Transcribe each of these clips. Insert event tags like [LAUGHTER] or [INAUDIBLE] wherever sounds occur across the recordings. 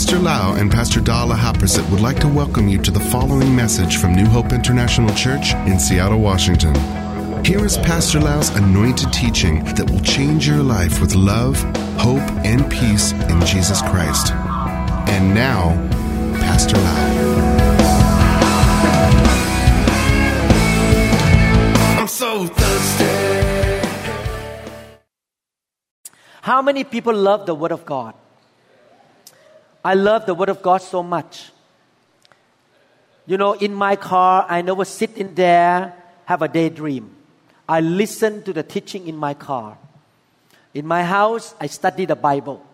Pastor Lau and Pastor Dala Haprasit would like to welcome you to the following message from New Hope International Church in Seattle, Washington. Here is Pastor Lau's anointed teaching that will change your life with love, hope, and peace in Jesus Christ. And now, Pastor Lau. I'm so thirsty. How many people love the Word of God? I love the Word of God so much. You know, in my car, I never sit in there, have a daydream. I listen to the teaching in my car. In my house, I study the Bible.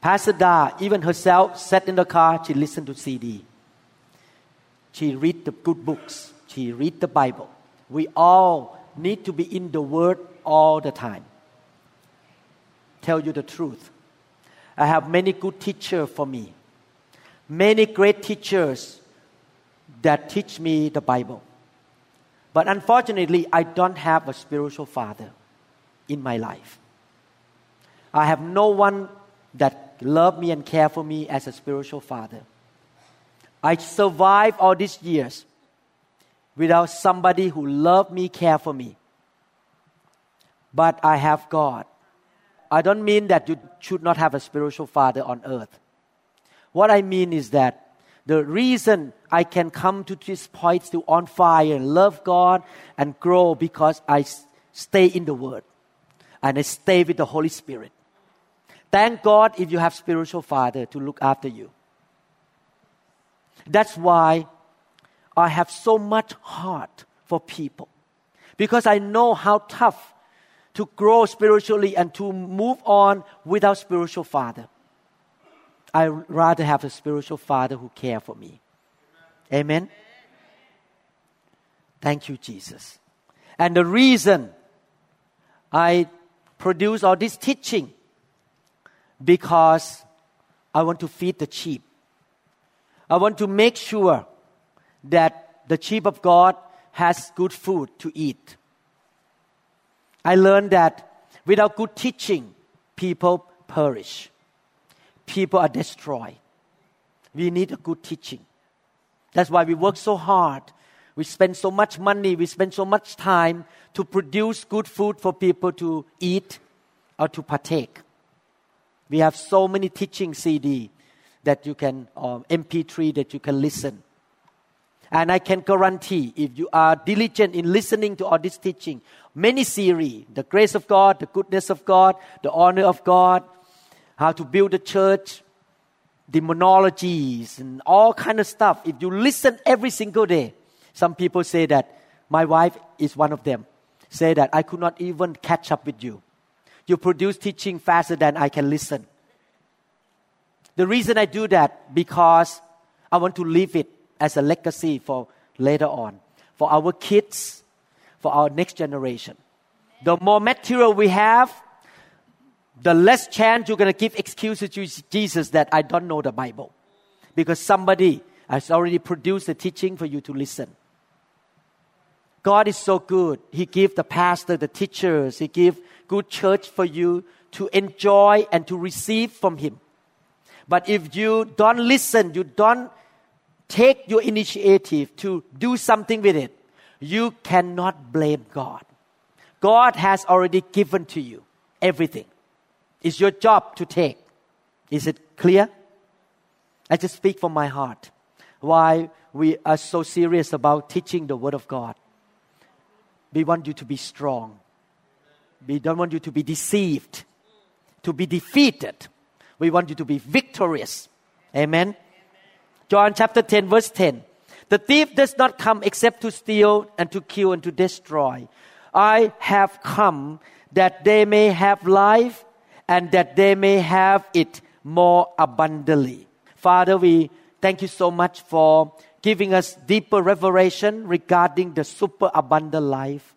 Pastor Da, even herself, sat in the car, she listened to CD. She read the good books. She read the Bible. We all need to be in the Word all the time. Tell you the truth. I have many good teachers for me. Many great teachers that teach me the Bible. But unfortunately, I don't have a spiritual father in my life. I have no one that love me and care for me as a spiritual father. I survived all these years without somebody who loved me, care for me. But I have God. I don't mean that you should not have a spiritual father on earth. What I mean is that the reason I can come to this point still on fire and love God and grow because I stay in the Word and I stay with the Holy Spirit. Thank God if you have spiritual father to look after you. That's why I have so much heart for people because I know how tough to grow spiritually and to move on without spiritual father. I rather have a spiritual father who care for me. Amen. Thank you, Jesus. And the reason I produce all this teaching because I want to feed the sheep. I want to make sure that the sheep of God has good food to eat. I learned that without good teaching, people perish. People are destroyed. We need a good teaching. That's why we work so hard. We spend so much money, we spend so much time to produce good food for people to eat or to partake. We have so many teaching CD that you can, um, MP3 that you can listen. And I can guarantee if you are diligent in listening to all this teaching, many series, the grace of God, the goodness of God, the honor of God, how to build a church, demonologies and all kind of stuff. If you listen every single day, some people say that my wife is one of them. Say that I could not even catch up with you. You produce teaching faster than I can listen. The reason I do that because I want to leave it as a legacy for later on, for our kids, for our next generation. The more material we have, the less chance you're going to give excuses to Jesus that I don't know the Bible. Because somebody has already produced the teaching for you to listen. God is so good. He give the pastor, the teachers, He give good church for you to enjoy and to receive from Him. But if you don't listen, you don't take your initiative to do something with it, you cannot blame God. God has already given to you everything. It's your job to take. Is it clear? I just speak from my heart. Why we are so serious about teaching the Word of God. We want you to be strong. We don't want you to be deceived, to be defeated. We want you to be victorious. Amen. John chapter 10, verse 10. The thief does not come except to steal and to kill and to destroy. I have come that they may have life and that they may have it more abundantly. Father, we thank you so much for giving us deeper revelation regarding the super abundant life.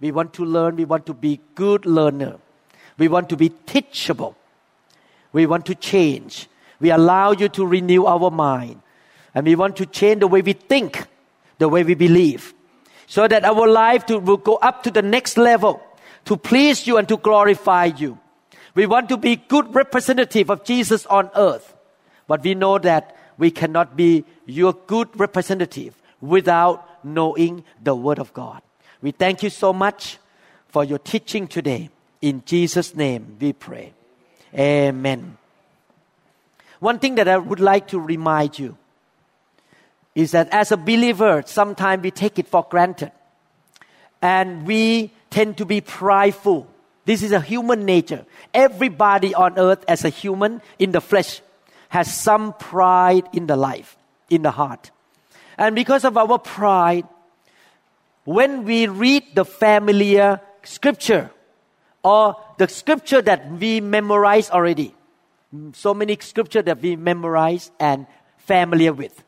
We want to learn, we want to be good learner. We want to be teachable. We want to change. We allow you to renew our mind. And we want to change the way we think, the way we believe. So that our life to, will go up to the next level to please you and to glorify you. We want to be good representative of Jesus on earth. But we know that we cannot be your good representative without knowing the Word of God. We thank you so much for your teaching today. In Jesus' name we pray. Amen. One thing that I would like to remind you is that as a believer, sometimes we take it for granted. And we tend to be prideful. This is a human nature. Everybody on earth, as a human in the flesh, has some pride in the life, in the heart. And because of our pride, when we read the familiar scripture or the scripture that we memorize already, mm, so many scripture that we memorize and familiar with,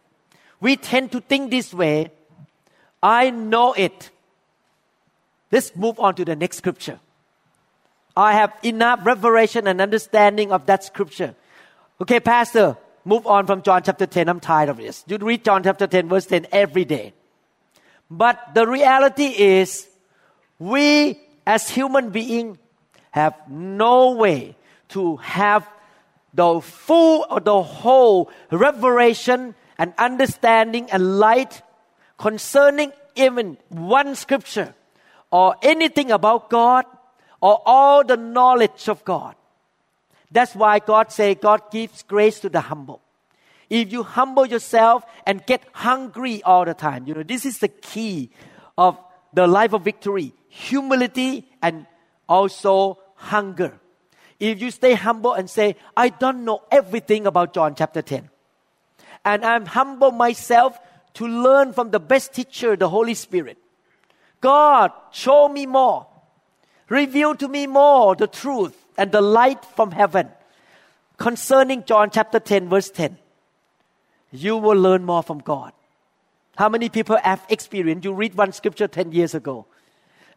we tend to think this way I know it. Let's move on to the next scripture. I have enough revelation and understanding of that scripture. Okay, Pastor, move on from John chapter 10. I'm tired of this. You read John chapter 10, verse 10 every day. But the reality is, we as human beings have no way to have the full or the whole revelation and understanding and light concerning even one scripture or anything about God or all the knowledge of God. That's why God say God gives grace to the humble. If you humble yourself and get hungry all the time, you know, this is the key of the life of victory humility and also hunger. If you stay humble and say, I don't know everything about John chapter 10, and I'm humble myself to learn from the best teacher, the Holy Spirit. God, show me more. Reveal to me more the truth and the light from heaven concerning John chapter 10, verse 10 you will learn more from God. How many people have experienced? You read one scripture 10 years ago,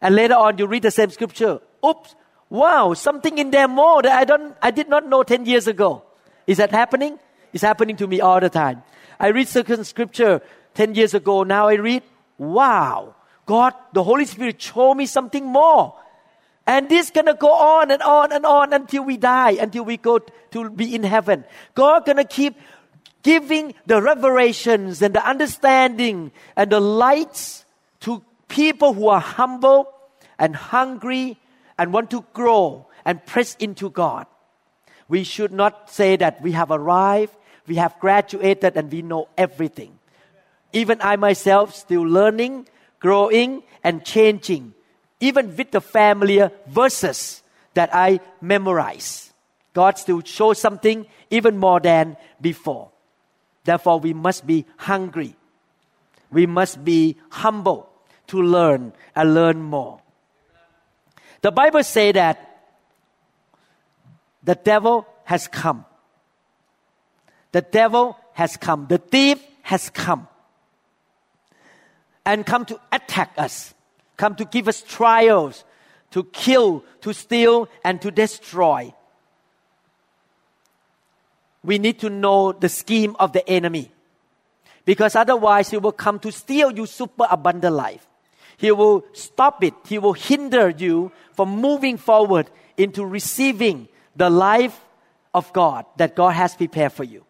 and later on you read the same scripture. Oops, wow, something in there more that I, don't, I did not know 10 years ago. Is that happening? It's happening to me all the time. I read certain scripture 10 years ago. Now I read, wow, God, the Holy Spirit showed me something more. And this gonna go on and on and on until we die, until we go to be in heaven. God gonna keep giving the revelations and the understanding and the lights to people who are humble and hungry and want to grow and press into God. We should not say that we have arrived, we have graduated, and we know everything. Even I myself still learning, growing, and changing, even with the familiar verses that I memorize. God still shows something even more than before. Therefore, we must be hungry. We must be humble to learn and learn more. The Bible says that the devil has come. The devil has come. The thief has come. And come to attack us, come to give us trials, to kill, to steal, and to destroy we need to know the scheme of the enemy. Because otherwise, he will come to steal you super abundant life. He will stop it. He will hinder you from moving forward into receiving the life of God that God has prepared for you.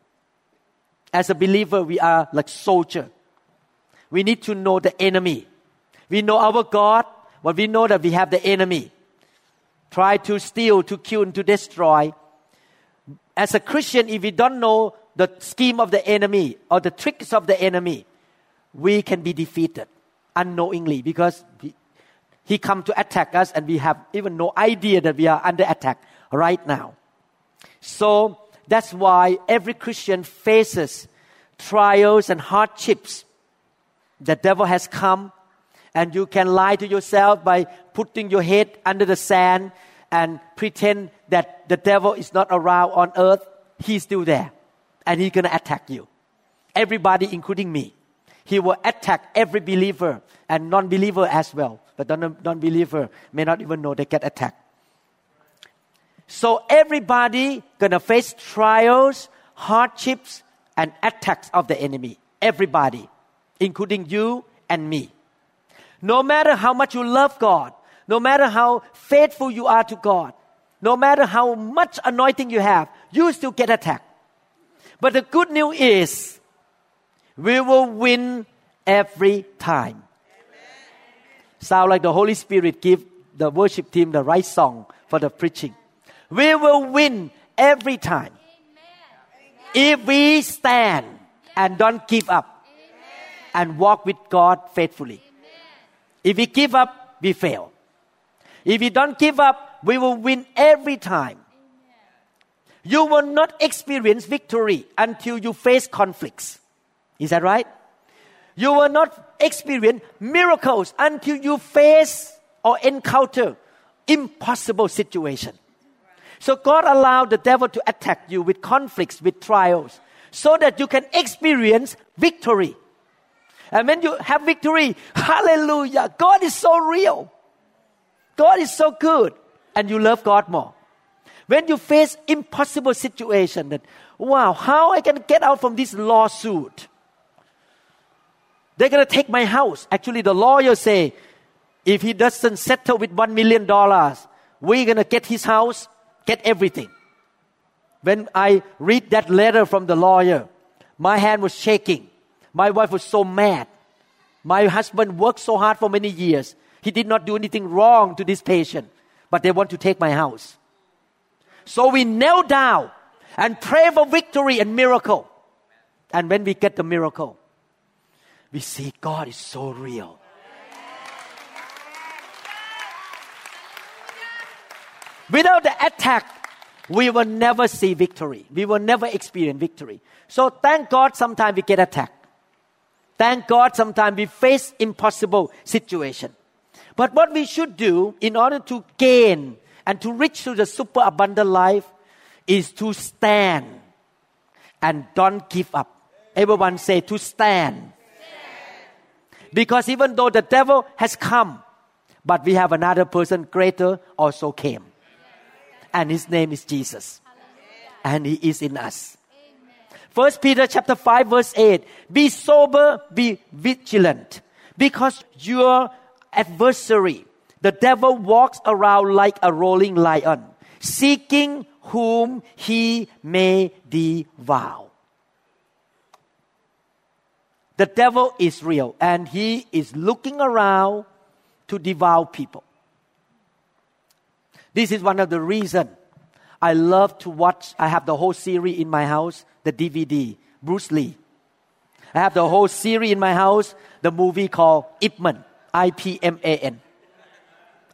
As a believer, we are like soldier. We need to know the enemy. We know our God, but we know that we have the enemy. Try to steal, to kill, and to destroy as a Christian, if we don't know the scheme of the enemy or the tricks of the enemy, we can be defeated unknowingly because he, he come to attack us and we have even no idea that we are under attack right now. So that's why every Christian faces trials and hardships. The devil has come and you can lie to yourself by putting your head under the sand and pretend that the devil is not around on earth, he's still there. And he's going to attack you. Everybody, including me. He will attack every believer and non believer as well. But non believer may not even know they get attacked. So everybody gonna face trials, hardships, and attacks of the enemy. Everybody, including you and me. No matter how much you love God, no matter how faithful you are to God, no matter how much anointing you have, you still get attacked. But the good news is we will win every time. Sound like the Holy Spirit give the worship team the right song for the preaching. We will win every time. If we stand and don't give up and walk with God faithfully. If we give up, we fail. If we don't give up, we will win every time. You will not experience victory until you face conflicts. Is that right? You will not experience miracles until you face or encounter impossible situation. So God allowed the devil to attack you with conflicts, with trials, so that you can experience victory. And when you have victory, hallelujah, God is so real. God is so good. And you love God more. When you face impossible situation that, wow, how I can get out from this lawsuit? They're going to take my house. Actually, the lawyer say, if he doesn't settle with one million dollars, we're going to get his house, get everything. When I read that letter from the lawyer, my hand was shaking. My wife was so mad. My husband worked so hard for many years. He did not do anything wrong to this patient, but they want to take my house. So we kneel down and pray for victory and miracle. And when we get the miracle, we see God is so real. Without the attack, we will never see victory. We will never experience victory. So thank God sometimes we get attacked. Thank God sometimes we face impossible situation. But what we should do in order to gain and to reach to the super abundant life is to stand and don't give up. Everyone say to stand. Because even though the devil has come, but we have another person greater also came. And his name is Jesus. And he is in us. First Peter chapter 5 verse 8. Be sober, be vigilant. Because your adversary, the devil walks around like a rolling lion, seeking whom he may devour. The devil is real and he is looking around to devour people. This is one of the reasons I love to watch. I have the whole series in my house, the DVD, Bruce Lee. I have the whole series in my house, the movie called Ip Man, I P M A N.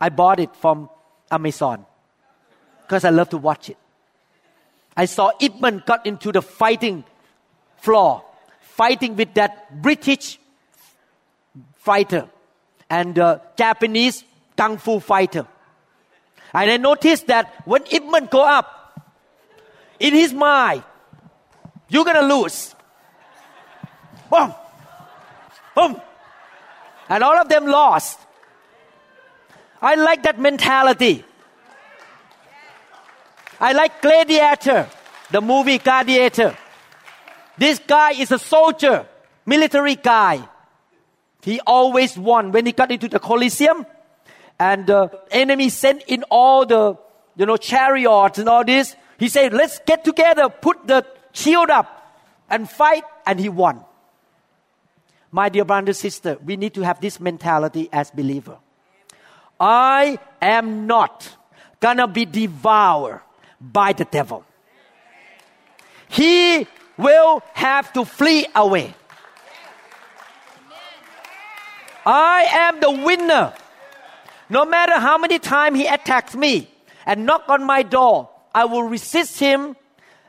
I bought it from Amazon because I love to watch it. I saw Ip Man got into the fighting floor fighting with that British fighter and the Japanese kung fu fighter. And I noticed that when Ip Man go up, in his mind, you're gonna lose. Boom, boom, and all of them lost. I like that mentality. I like Gladiator, the movie Gladiator. This guy is a soldier, military guy. He always won when he got into the Colosseum and the enemy sent in all the, you know, chariots and all this. He said, let's get together, put the shield up and fight. And he won. My dear brother and sister, we need to have this mentality as believer. I am not gonna be devoured by the devil. He will have to flee away. I am the winner. No matter how many times he attacks me and knock on my door, I will resist him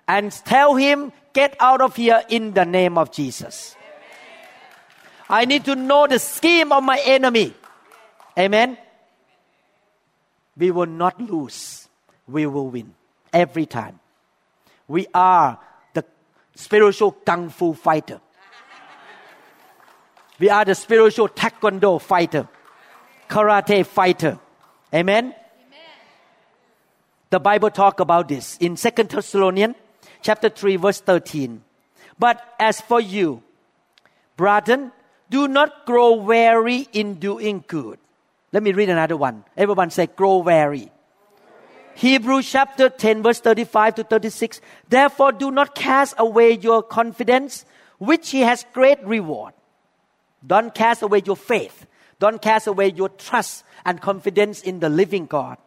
and tell him, get out of here in the name of Jesus. I need to know the scheme of my enemy. Amen. We will not lose. We will win every time. We are the spiritual kung fu fighter. We are the spiritual taekwondo fighter, karate fighter. Amen. The Bible talk about this in Second Thessalonians chapter 3 verse 13. But as for you, brethren, do not grow weary in doing good. Let me read another one. Everyone say grow weary. Hebrews chapter 10 verse 35 to 36. Therefore do not cast away your confidence, which he has great reward. Don't cast away your faith. Don't cast away your trust and confidence in the living God,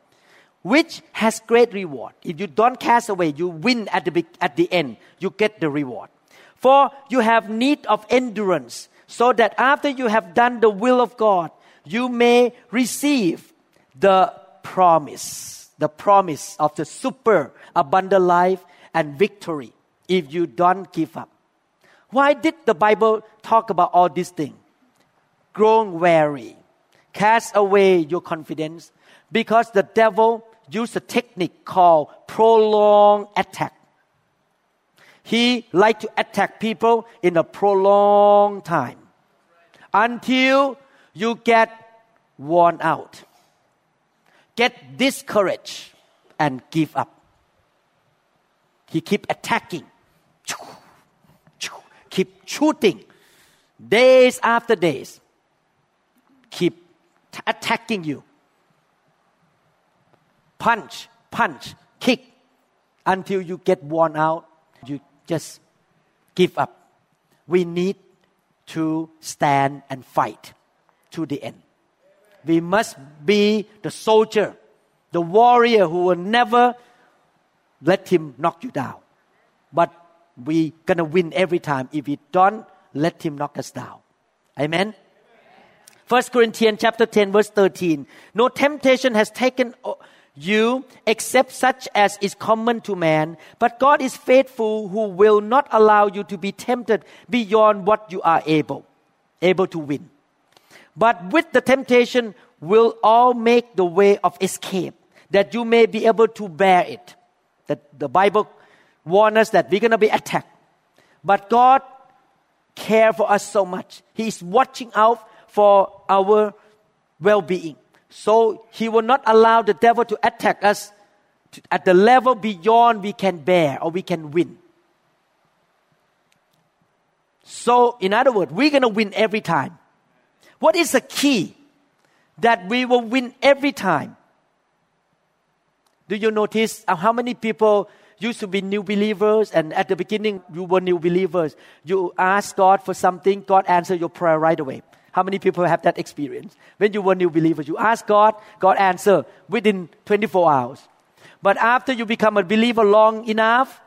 which has great reward. If you don't cast away, you win at the, at the end. You get the reward. For you have need of endurance, so that after you have done the will of God, you may receive the promise, the promise of the super abundant life and victory if you don't give up. Why did the Bible talk about all these things? Grown weary, cast away your confidence, because the devil used a technique called prolonged attack. He liked to attack people in a prolonged time until you get worn out, get discouraged, and give up. He keep attacking, keep shooting, days after days, keep attacking you. Punch, punch, kick, until you get worn out. You just give up. We need to stand and fight to the end. We must be the soldier, the warrior who will never let him knock you down. But we gonna win every time if we don't let him knock us down. Amen. First Corinthians chapter 10 verse 13. No temptation has taken you except such as is common to man, but God is faithful who will not allow you to be tempted beyond what you are able, able to win. But with the temptation will all make the way of escape that you may be able to bear it. That the Bible warns us that we're going to be attacked. But God care for us so much. He is watching out for our well-being. So he will not allow the devil to attack us at the level beyond we can bear or we can win. So, in other words, we're going to win every time. What is the key that we will win every time? Do you notice uh, how many people used to be new believers and at the beginning you were new believers? You ask God for something, God answered your prayer right away. How many people have that experience? When you were new believer, you ask God, God answer within 24 hours. But after you become a believer long enough,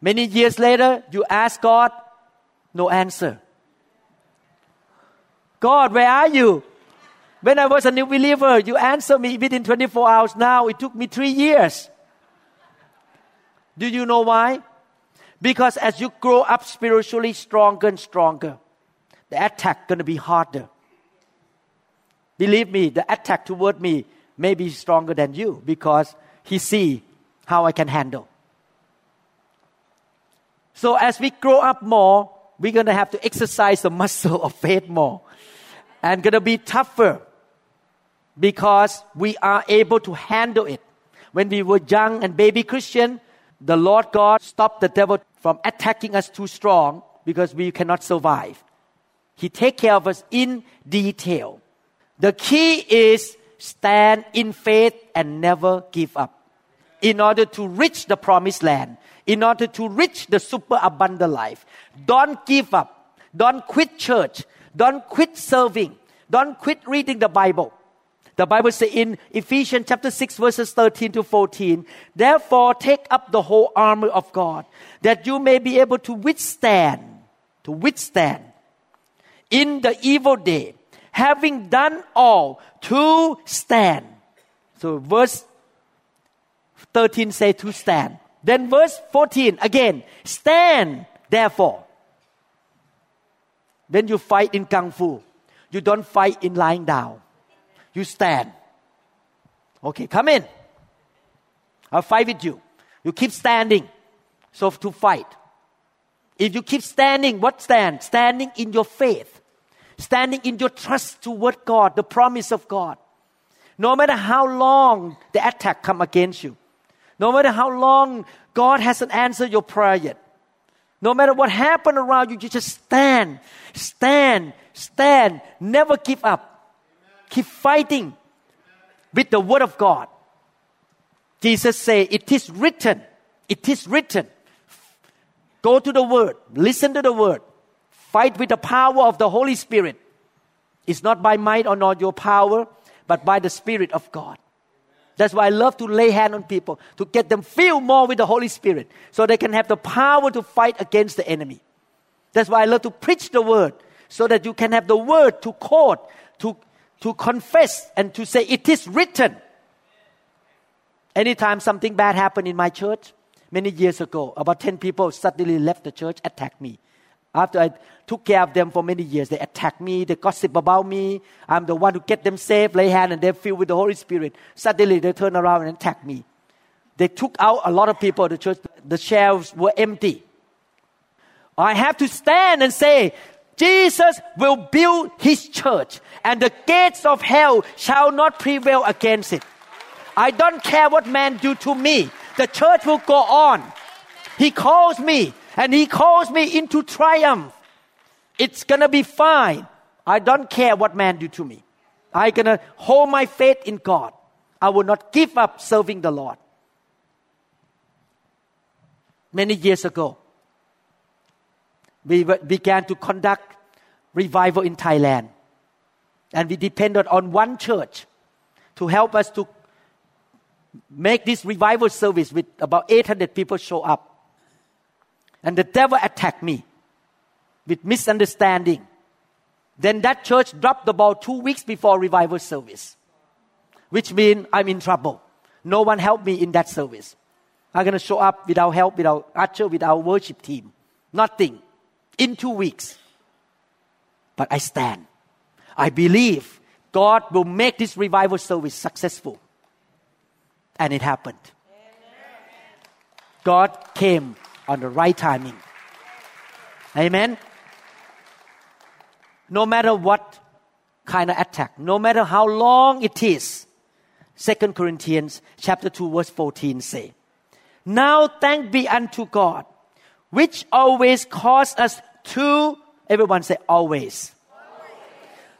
many years later, you ask God, no answer. God, where are you? When I was a new believer, you answered me within 24 hours. Now it took me three years. Do you know why? Because as you grow up spiritually stronger and stronger, the attack gonna be harder. Believe me, the attack toward me may be stronger than you because he see how I can handle. So as we grow up more, we're gonna have to exercise the [LAUGHS] muscle of faith more and going to be tougher because we are able to handle it. When we were young and baby Christian, the Lord God stopped the devil from attacking us too strong because we cannot survive. He take care of us in detail. The key is stand in faith and never give up. In order to reach the promised land, in order to reach the super abundant life, don't give up. Don't quit church. Don't quit serving. Don't quit reading the Bible. The Bible says in Ephesians chapter 6 verses 13 to 14, therefore take up the whole armor of God that you may be able to withstand, to withstand in the evil day, having done all to stand. So verse 13 say to stand. Then verse 14 again, stand therefore. When you fight in Kung Fu, you don't fight in lying down. You stand. Okay, come in. I'll fight with you. You keep standing. So to fight. If you keep standing, what stand? Standing in your faith. Standing in your trust toward God, the promise of God. No matter how long the attack come against you. No matter how long God hasn't answered your prayer yet. No matter what happened around you, you just stand, stand, stand. Never give up. Keep fighting with the Word of God. Jesus say, it is written. It is written. Go to the word. Listen to the word. Fight with the power of the Holy Spirit. It's not by might or not your power, but by the Spirit of God. That's why I love to lay hand on people to get them filled more with the Holy Spirit so they can have the power to fight against the enemy. That's why I love to preach the word so that you can have the word to quote, to, to confess, and to say, It is written. Anytime something bad happened in my church, many years ago, about 10 people suddenly left the church, attacked me. After I took care of them for many years, they attack me, they gossip about me. I'm the one who get them saved, lay hand, and they're filled with the Holy Spirit. Suddenly they turn around and attack me. They took out a lot of people. The church, the shelves were empty. I have to stand and say, Jesus will build his church, and the gates of hell shall not prevail against it. I don't care what man do to me. The church will go on. He calls me and he calls me into triumph. It's gonna be fine. I don't care what man do to me. I'm gonna hold my faith in God. I will not give up serving the Lord. Many years ago, we began to conduct revival in Thailand. And we depended on one church to help us to make this revival service with about 800 people show up. And the devil attacked me with misunderstanding. Then that church dropped the ball two weeks before revival service, which means I'm in trouble. No one helped me in that service. I'm going to show up without help, without usher, without worship team. Nothing. In two weeks. But I stand. I believe God will make this revival service successful. And it happened. God came on the right timing. Amen. No matter what kind of attack, no matter how long it is, Second Corinthians chapter 2 verse 14 say, Now thank be unto God, which always cause us to, everyone say always.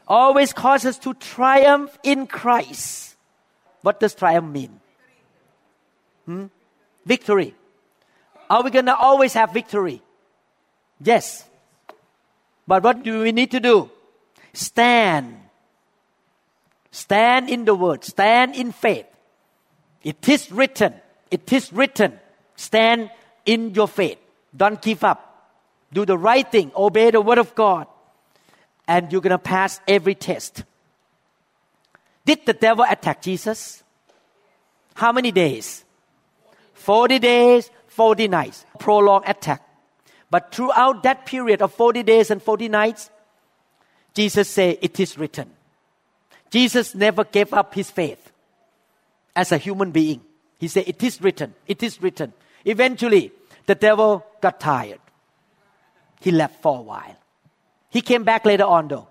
Always, always cause us to triumph in Christ. What does triumph mean? Hmm? Victory. Are we going to always have victory? Yes. But what do we need to do? Stand. Stand in the word. Stand in faith. It is written. It is written. Stand in your faith. Don't give up. Do the right thing. Obey the word of God. And you're going to pass every test. Did the devil attack Jesus? How many days? 40 days, 40 nights, prolonged attack. But throughout that period of 40 days and 40 nights, Jesus said, It is written. Jesus never gave up his faith as a human being. He said, It is written. It is written. Eventually, the devil got tired. He left for a while. He came back later on, though.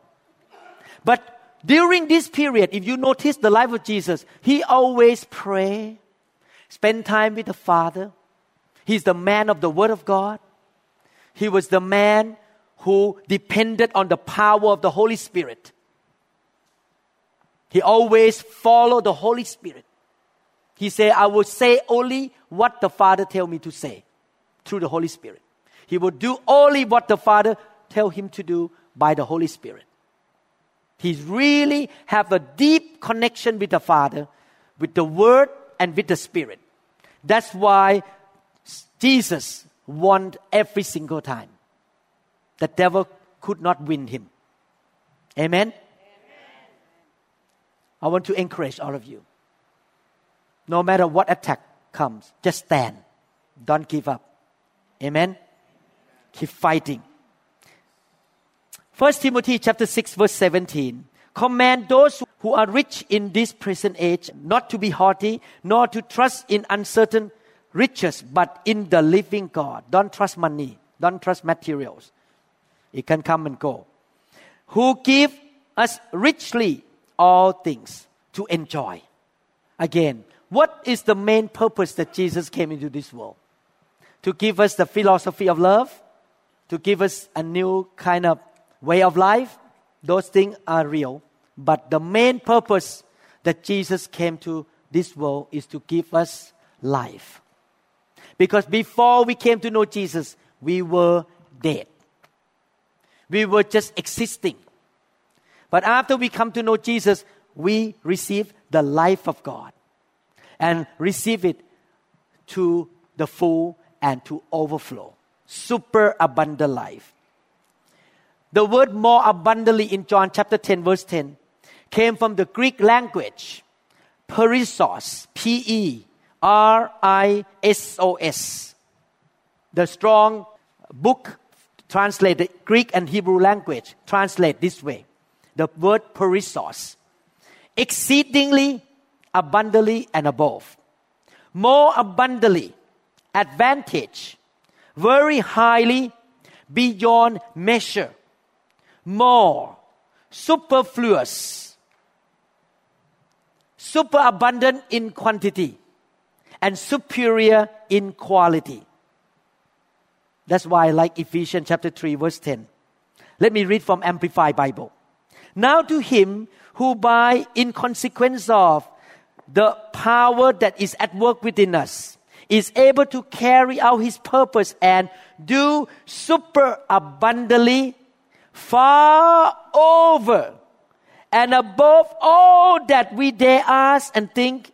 But during this period, if you notice the life of Jesus, he always pray, spend time with the Father, He's the man of the Word of God. He was the man who depended on the power of the Holy Spirit. He always followed the Holy Spirit. He said, I will say only what the Father tell me to say through the Holy Spirit. He will do only what the Father tell him to do by the Holy Spirit. He really have a deep connection with the Father, with the Word and with the Spirit. That's why Jesus won every single time. The devil could not win him. Amen? Amen? I want to encourage all of you. No matter what attack comes, just stand. Don't give up. Amen? Keep fighting. First Timothy chapter 6 verse 17. Command those who are rich in this present age not to be haughty, nor to trust in uncertain riches, but in the living God. Don't trust money. Don't trust materials. It can come and go. Who give us richly all things to enjoy. Again, what is the main purpose that Jesus came into this world? To give us the philosophy of love? To give us a new kind of way of life? Those things are real. But the main purpose that Jesus came to this world is to give us life. Because before we came to know Jesus, we were dead. We were just existing. But after we come to know Jesus, we receive the life of God and receive it to the full and to overflow. Super abundant life. The word more abundantly in John chapter 10, verse 10, came from the Greek language, perisos, P E R I S O S. The strong book translated Greek and Hebrew language translate this way. The word perissos, exceedingly, abundantly, and above. More abundantly, advantage, very highly, beyond measure more, superfluous, superabundant in quantity, and superior in quality. That's why I like Ephesians chapter 3, verse 10. Let me read from Amplified Bible. Now to him who by in consequence of the power that is at work within us is able to carry out his purpose and do super abundantly far over and above all that we dare ask and think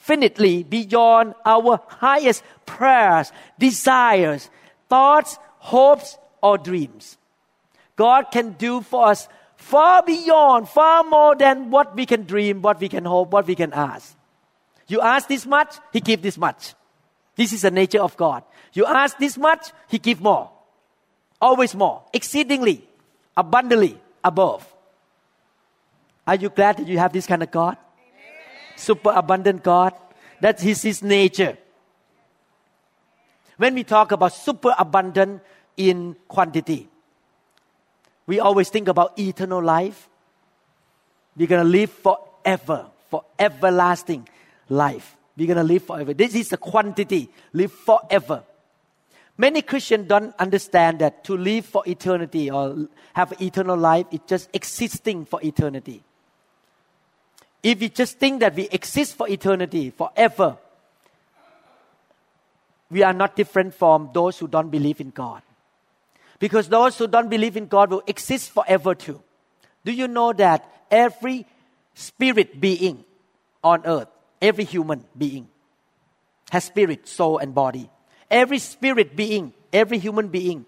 infinitely beyond our highest prayers, desires, thoughts, hopes, or dreams. God can do for us far beyond, far more than what we can dream, what we can hope, what we can ask. You ask this much, He give this much. This is the nature of God. You ask this much, He give more. Always more, exceedingly, abundantly above. Are you glad that you have this kind of God? Super abundant God. That is His nature. When we talk about super abundant in quantity, we always think about eternal life. We're going to live forever, for everlasting life. We're going to live forever. This is the quantity, live forever. Many Christians don't understand that to live for eternity or have eternal life is just existing for eternity. If we just think that we exist for eternity, forever, we are not different from those who don't believe in God. Because those who don't believe in God will exist forever too. Do you know that every spirit being on earth, every human being, has spirit, soul, and body? every spirit being, every human being,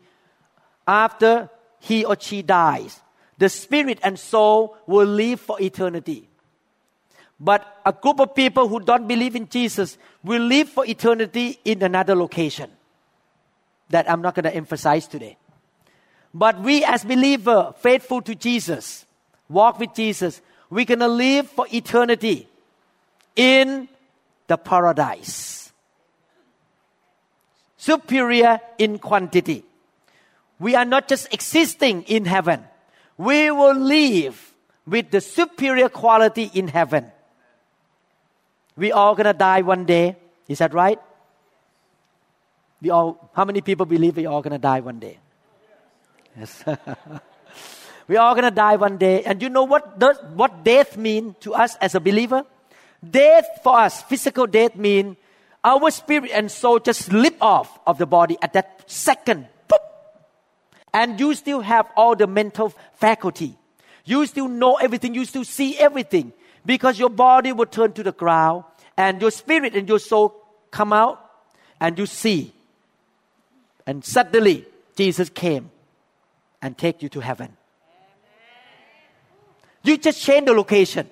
after he or she dies, the spirit and soul will live for eternity. But a group of people who don't believe in Jesus will live for eternity in another location that I'm not going to emphasize today. But we as believers, faithful to Jesus, walk with Jesus, we're going to live for eternity in the paradise superior in quantity. We are not just existing in heaven, we will live with the superior quality in heaven. We all gonna die one day. Is that right? We all, how many people believe we all gonna die one day? Yes. [LAUGHS] we all gonna die one day. And you know what does, what death mean to us as a believer? Death for us, physical death mean our spirit and soul just slip off of the body at that second. Boop. And you still have all the mental faculty. You still know everything. You still see everything. Because your body will turn to the ground and your spirit and your soul come out and you see. And suddenly Jesus came and take you to heaven. You just change the location.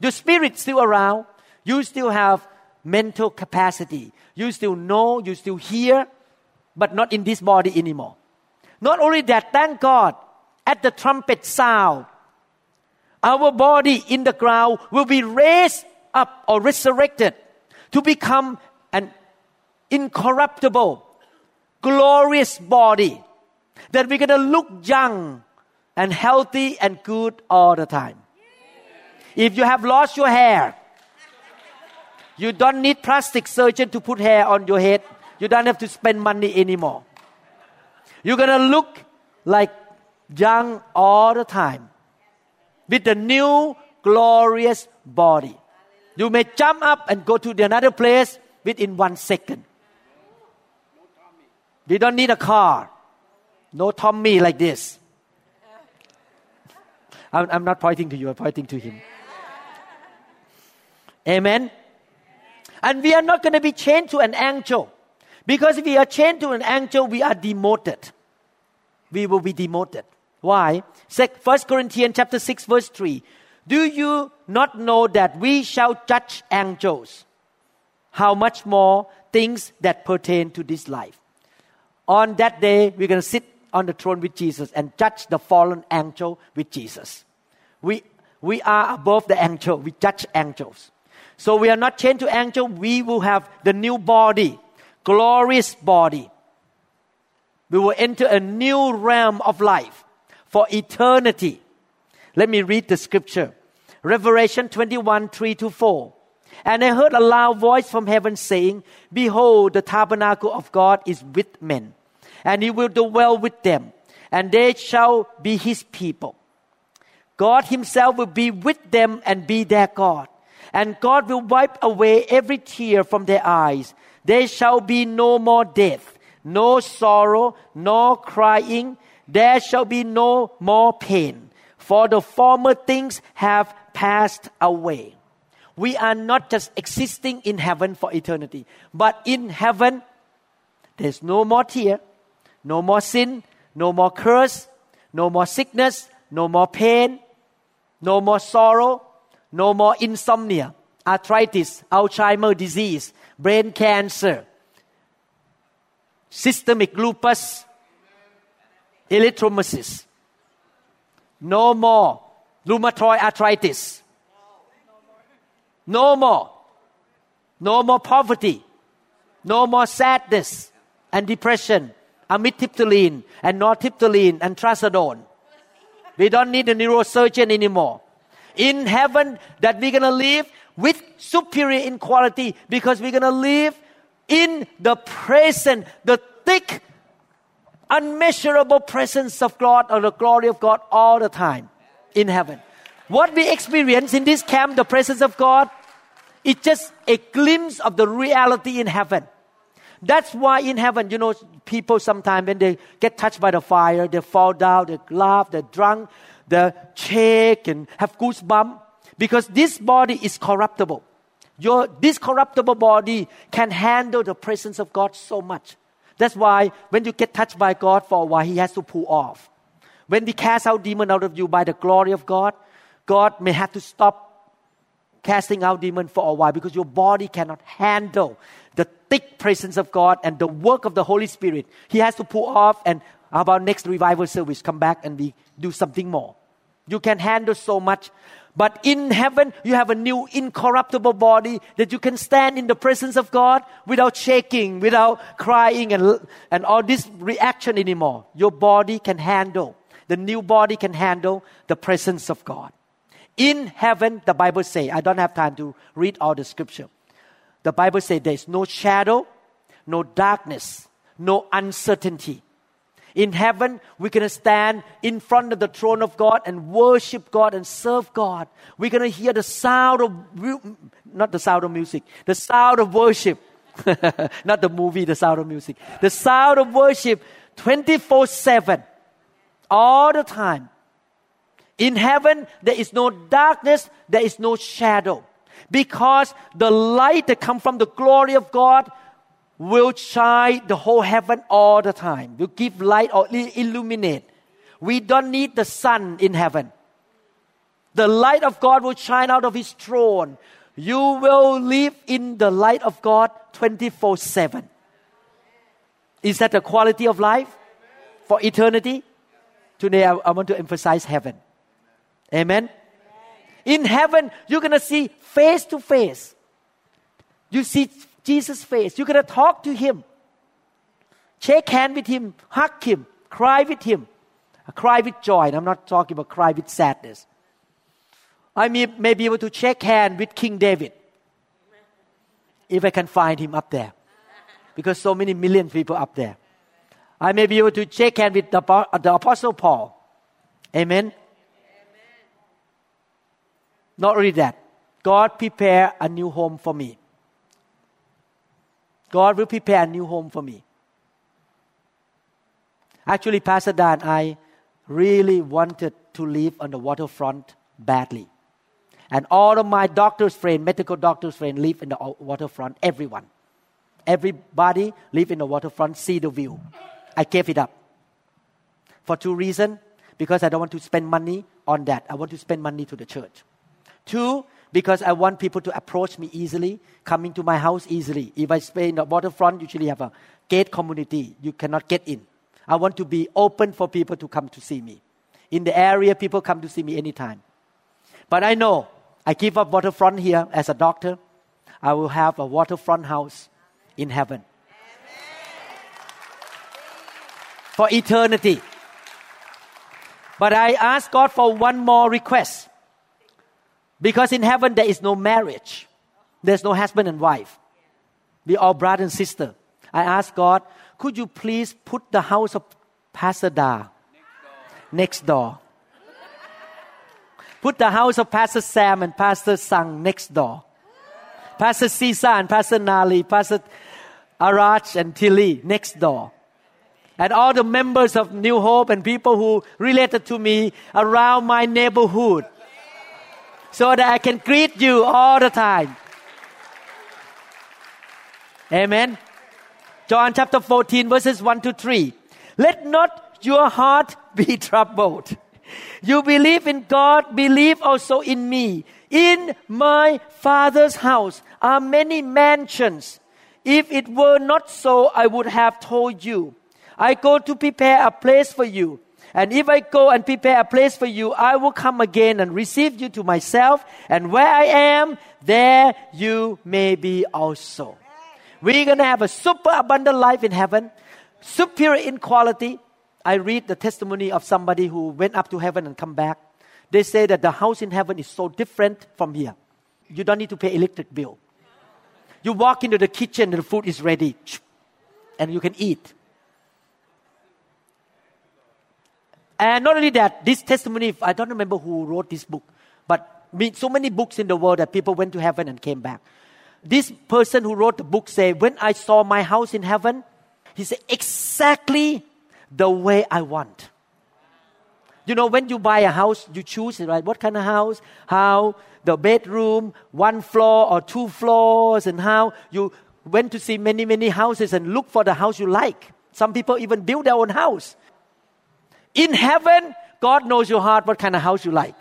Your spirit still around. You still have mental capacity. You still know, you still hear, but not in this body anymore. Not only that, thank God, at the trumpet sound, our body in the ground will be raised up or resurrected to become an incorruptible, glorious body that we're going to look young and healthy and good all the time. If you have lost your hair, you don't need plastic surgeon to put hair on your head. You don't have to spend money anymore. You're gonna look like young all the time with the new glorious body. You may jump up and go to the another place within one second. We don't need a car. No Tommy like this. I'm, I'm not pointing to you, I'm pointing to him. Amen. And we are not going to be chained to an angel. Because if we are chained to an angel, we are demoted. We will be demoted. Why? 1 Corinthians chapter 6 verse 3. Do you not know that we shall judge angels? How much more things that pertain to this life? On that day, we're going to sit on the throne with Jesus and judge the fallen angel with Jesus. We, we are above the angel. We judge angels. So we are not chained to angel. We will have the new body, glorious body. We will enter a new realm of life for eternity. Let me read the scripture. Revelation 21, 3 to 4. And I heard a loud voice from heaven saying, Behold, the tabernacle of God is with men, and he will dwell with them, and they shall be his people. God himself will be with them and be their God. And God will wipe away every tear from their eyes. There shall be no more death, no sorrow, no crying. There shall be no more pain, for the former things have passed away. We are not just existing in heaven for eternity, but in heaven, there's no more tear, no more sin, no more curse, no more sickness, no more pain, no more sorrow, no more insomnia, arthritis, Alzheimer disease, brain cancer, systemic lupus, erythematosus. No more rheumatoid arthritis. No more. No more poverty. No more sadness and depression, amitriptyline and nortriptyline and trazodone. We don't need a neurosurgeon anymore. In heaven, that we're gonna live with superior in quality because we're gonna live in the present, the thick, unmeasurable presence of God or the glory of God all the time in heaven. What we experience in this camp, the presence of God, it's just a glimpse of the reality in heaven. That's why in heaven, you know, people sometimes when they get touched by the fire, they fall down, they laugh, they're drunk, they shake and have goosebumps because this body is corruptible. Your this corruptible body can handle the presence of God so much. That's why when you get touched by God for a while, He has to pull off. When we cast out demon out of you by the glory of God, God may have to stop casting out demon for a while because your body cannot handle the thick presence of God and the work of the Holy Spirit. He has to pull off and about next revival service? Come back and we do something more. You can handle so much. But in heaven, you have a new incorruptible body that you can stand in the presence of God without shaking, without crying and, and all this reaction anymore. Your body can handle, the new body can handle the presence of God. In heaven, the Bible say, I don't have time to read all the scripture. The Bible says there is no shadow, no darkness, no uncertainty. In heaven, we're going to stand in front of the throne of God and worship God and serve God. We're going to hear the sound of, not the sound of music, the sound of worship. [LAUGHS] not the movie, the sound of music. The sound of worship 24 7, all the time. In heaven, there is no darkness, there is no shadow because the light that comes from the glory of God will shine the whole heaven all the time, will give light or illuminate. We don't need the sun in heaven. The light of God will shine out of His throne. You will live in the light of God 24 7. Is that the quality of life for eternity? Today, I, I want to emphasize heaven. Amen. In heaven, you're going to see face to face. You see Jesus' face. You're going to talk to him. Shake hand with him, hug him, cry with him. Cry with joy. And I'm not talking about cry with sadness. I may, may be able to shake hand with King David if I can find him up there. Because so many million people up there. I may be able to shake hand with the, the Apostle Paul. Amen. Not only that, God prepare a new home for me. God will prepare a new home for me. Actually, Pastor Dan, I really wanted to live on the waterfront badly. And all of my doctor's friends, medical doctor's friends, live in the waterfront. Everyone. Everybody live in the waterfront, see the view. I gave it up. For two reasons. Because I don't want to spend money on that. I want to spend money to the church. Two, because I want people to approach me easily, coming to my house easily. If I stay in the waterfront, usually have a gate community. You cannot get in. I want to be open for people to come to see me. In the area, people come to see me anytime. But I know I give up waterfront here as a doctor. I will have a waterfront house in heaven for eternity. But I ask God for one more request. Because in heaven there is no marriage. There's no husband and wife. We are brother and sister. I ask God, could you please put the house of Pastor Da next door? Put the house of Pastor Sam and Pastor Sang next door. Pastor Caesar and Pastor Nali, Pastor Arach and Tilly next door and all the members of New Hope and people who related to me around my neighborhood so that I can greet you all the time. Amen. John chapter 14 verses 1 to 3. Let not your heart [LAUGHS] be troubled. You believe in God, believe also in me. In my Father's house are many mansions. If it were not so, I would have told you. I go to prepare a place for you. And if I go and prepare a place for you, I will come again and receive you to myself. And where I am, there you may be also. We're going to have a super abundant life in heaven, superior in quality. I read the testimony of somebody who went up to heaven and come back. They say that the house in heaven is so different from here. You don't need to pay electric bill. You walk into the kitchen, and the food is ready, and you can eat. And not only that, this testimony, I don't remember who wrote this book, but so many books in the world that people went to heaven and came back. This person who wrote the book said, when I saw my house in heaven, he said, exactly the way I want. You know, when you buy a house, you choose, right? What kind of house? How the bedroom, one floor or two floors, and how you went to see many, many houses and look for the house you like. Some people even build their own house. In heaven, God knows your heart, what kind of house you like.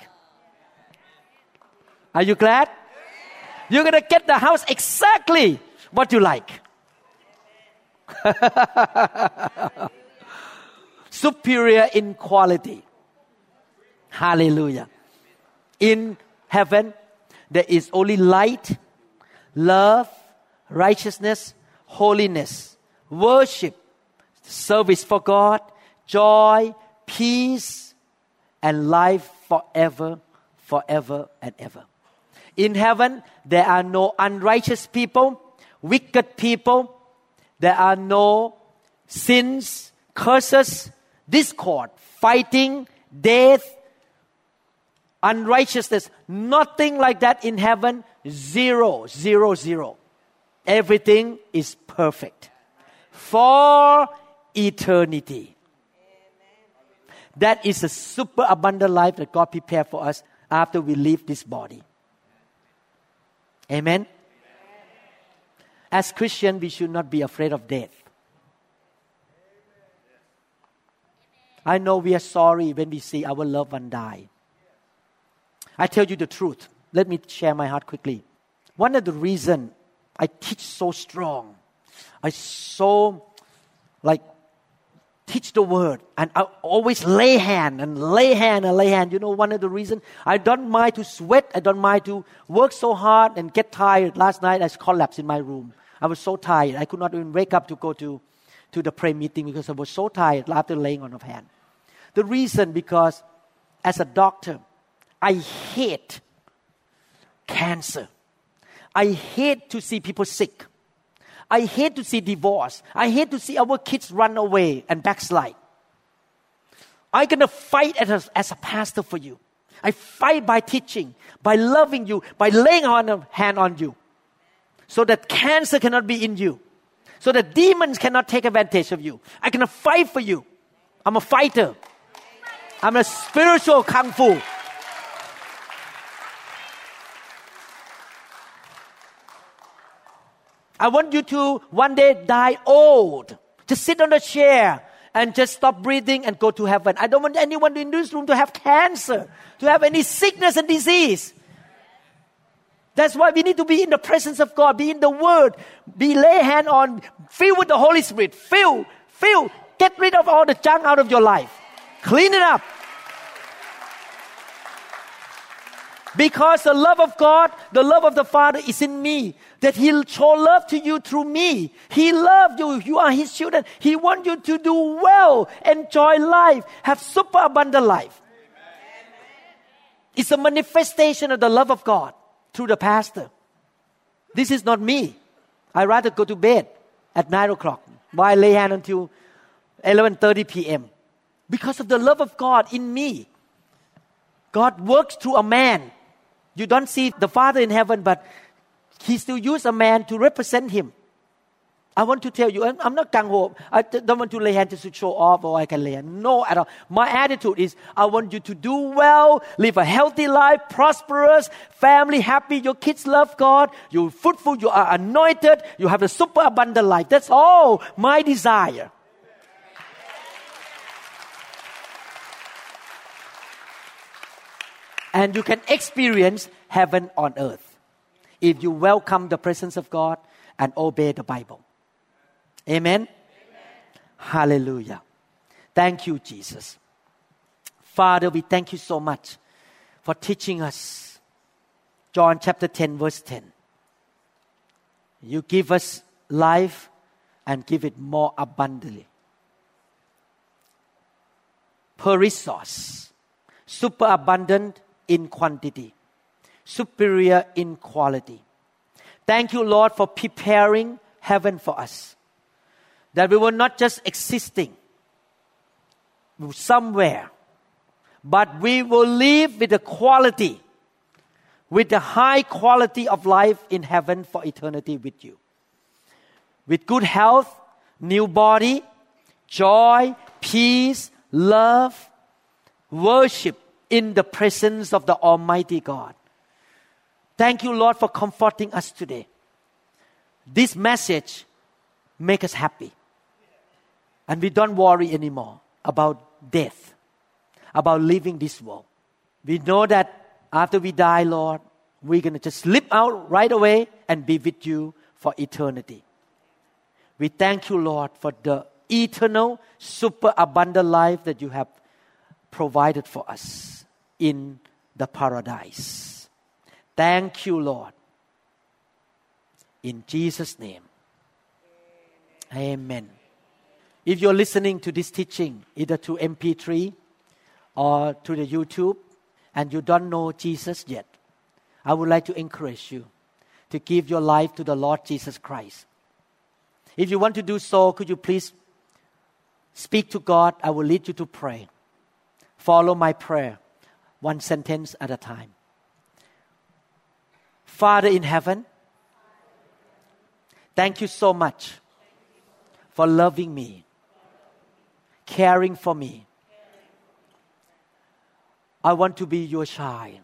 Are you glad? You're going to get the house exactly what you like. [LAUGHS] Superior in quality. Hallelujah. In heaven, there is only light, love, righteousness, holiness, worship, service for God, joy, peace, and life forever, forever and ever. In heaven, there are no unrighteous people, wicked people. There are no sins, curses, discord, fighting, death, unrighteousness. Nothing like that in heaven. Zero, zero, zero. Everything is perfect for eternity. That is a super abundant life that God prepared for us after we leave this body. Amen? As Christians, we should not be afraid of death. I know we are sorry when we see our loved one die. I tell you the truth. Let me share my heart quickly. One of the reasons I teach so strong, I so like teach the word and I always lay hand and lay hand and lay hand. You know, one of the reasons I don't mind to sweat, I don't mind to work so hard and get tired. Last night I collapsed in my room. I was so tired. I could not even wake up to go to, to the prayer meeting because I was so tired after laying on of hand. The reason because as a doctor, I hate cancer. I hate to see people sick. I hate to see divorce. I hate to see our kids run away and backslide. I'm going to fight as a, as a pastor for you. I fight by teaching, by loving you, by laying on a hand on you, so that cancer cannot be in you. so that demons cannot take advantage of you. I can fight for you. I'm a fighter. I'm a spiritual kung fu. I want you to one day die old. Just sit on a chair and just stop breathing and go to heaven. I don't want anyone in this room to have cancer, to have any sickness and disease. That's why we need to be in the presence of God, be in the Word, be lay hand on, fill with the Holy Spirit, fill, fill, get rid of all the junk out of your life, clean it up. Because the love of God, the love of the Father is in me. That He'll show love to you through me. He loved you. You are His children. He wants you to do well, enjoy life, have super abundant life. It's a manifestation of the love of God through the pastor. This is not me. I rather go to bed at nine o'clock. Why lay hand until 11:30 p.m. Because of the love of God in me. God works through a man you don't see the Father in heaven, but He still used a man to represent Him. I want to tell you, I'm not gung ho. I don't want to lay hands to show off or I can lay hands. No, at all. My attitude is I want you to do well, live a healthy life, prosperous, family happy. Your kids love God. You're fruitful. You are anointed. You have a super abundant life. That's all my desire. And you can experience heaven on earth if you welcome the presence of God and obey the Bible. Amen? Amen. Hallelujah. Thank you, Jesus. Father, we thank you so much for teaching us. John chapter 10, verse 10. You give us life and give it more abundantly. Perissos, super abundant in quantity, superior in quality. Thank you, Lord, for preparing heaven for us. That we were not just existing somewhere, but we will live with the quality, with the high quality of life in heaven for eternity with you. With good health, new body, joy, peace, love, worship, in the presence of the Almighty God. Thank you, Lord, for comforting us today. This message make us happy. And we don't worry anymore about death, about leaving this world. We know that after we die, Lord, we're going to just slip out right away and be with you for eternity. We thank you, Lord, for the eternal, super abundant life that you have provided for us in the paradise. Thank you, Lord. In Jesus' name. Amen. If you're listening to this teaching, either to MP3 or to the YouTube, and you don't know Jesus yet, I would like to encourage you to give your life to the Lord Jesus Christ. If you want to do so, could you please speak to God? I will lead you to pray. Follow my prayer one sentence at a time. Father in heaven, thank you so much for loving me, caring for me. I want to be your child.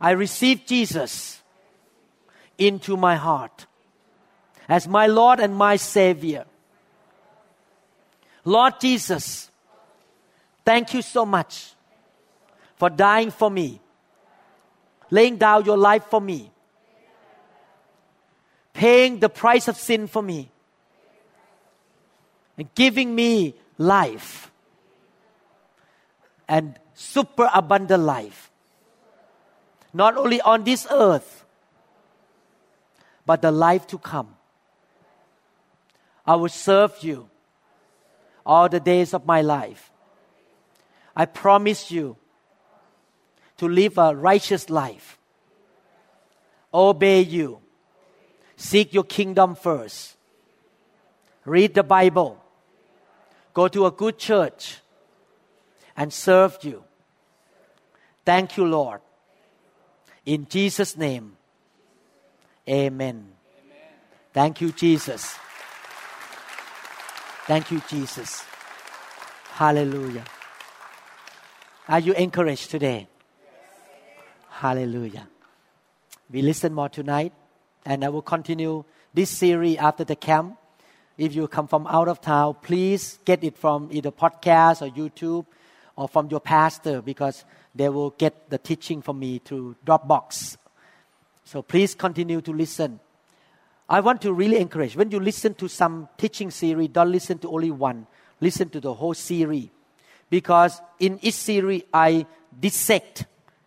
I receive Jesus into my heart as my Lord and my Savior. Lord Jesus, thank you so much for dying for me, laying down your life for me, paying the price of sin for me, and giving me life and super abundant life. Not only on this earth, but the life to come. I will serve you all the days of my life. I promise you to live a righteous life. Obey you. Seek your kingdom first. Read the Bible. Go to a good church and serve you. Thank you, Lord. In Jesus' name, amen. Thank you, Jesus. Thank you, Jesus. Hallelujah. Are you encouraged today? Hallelujah. We listen more tonight, and I will continue this series after the camp. If you come from out of town, please get it from either podcast or YouTube or from your pastor because they will get the teaching from me through Dropbox. So please continue to listen. I want to really encourage when you listen to some teaching series, don't listen to only one, listen to the whole series. Because in each series, I dissect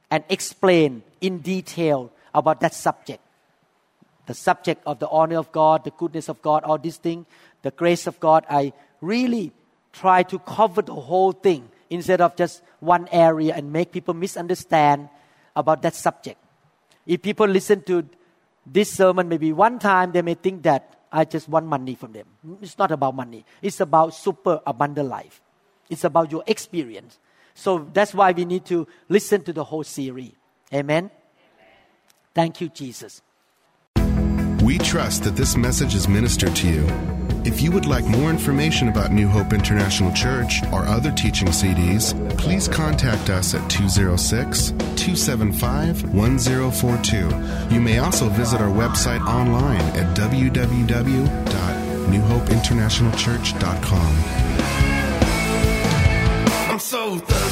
and explain in detail about that subject. The subject of the honor of God, the goodness of God, all these things, the grace of God. I really try to cover the whole thing instead of just one area and make people misunderstand about that subject. If people listen to this sermon maybe one time, they may think that I just want money from them. It's not about money. It's about super abundant life. It's about your experience. So that's why we need to listen to the whole series. Amen. Thank you, Jesus. We trust that this message is ministered to you. If you would like more information about New Hope International Church or other teaching CDs, please contact us at 206 275 1042. You may also visit our website online at www.newhopeinternationalchurch.com. So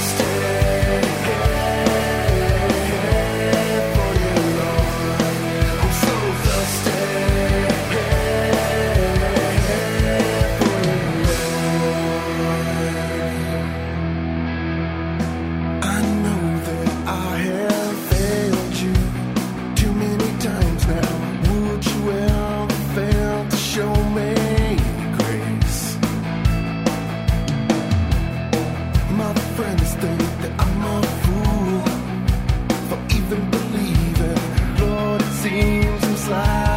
seems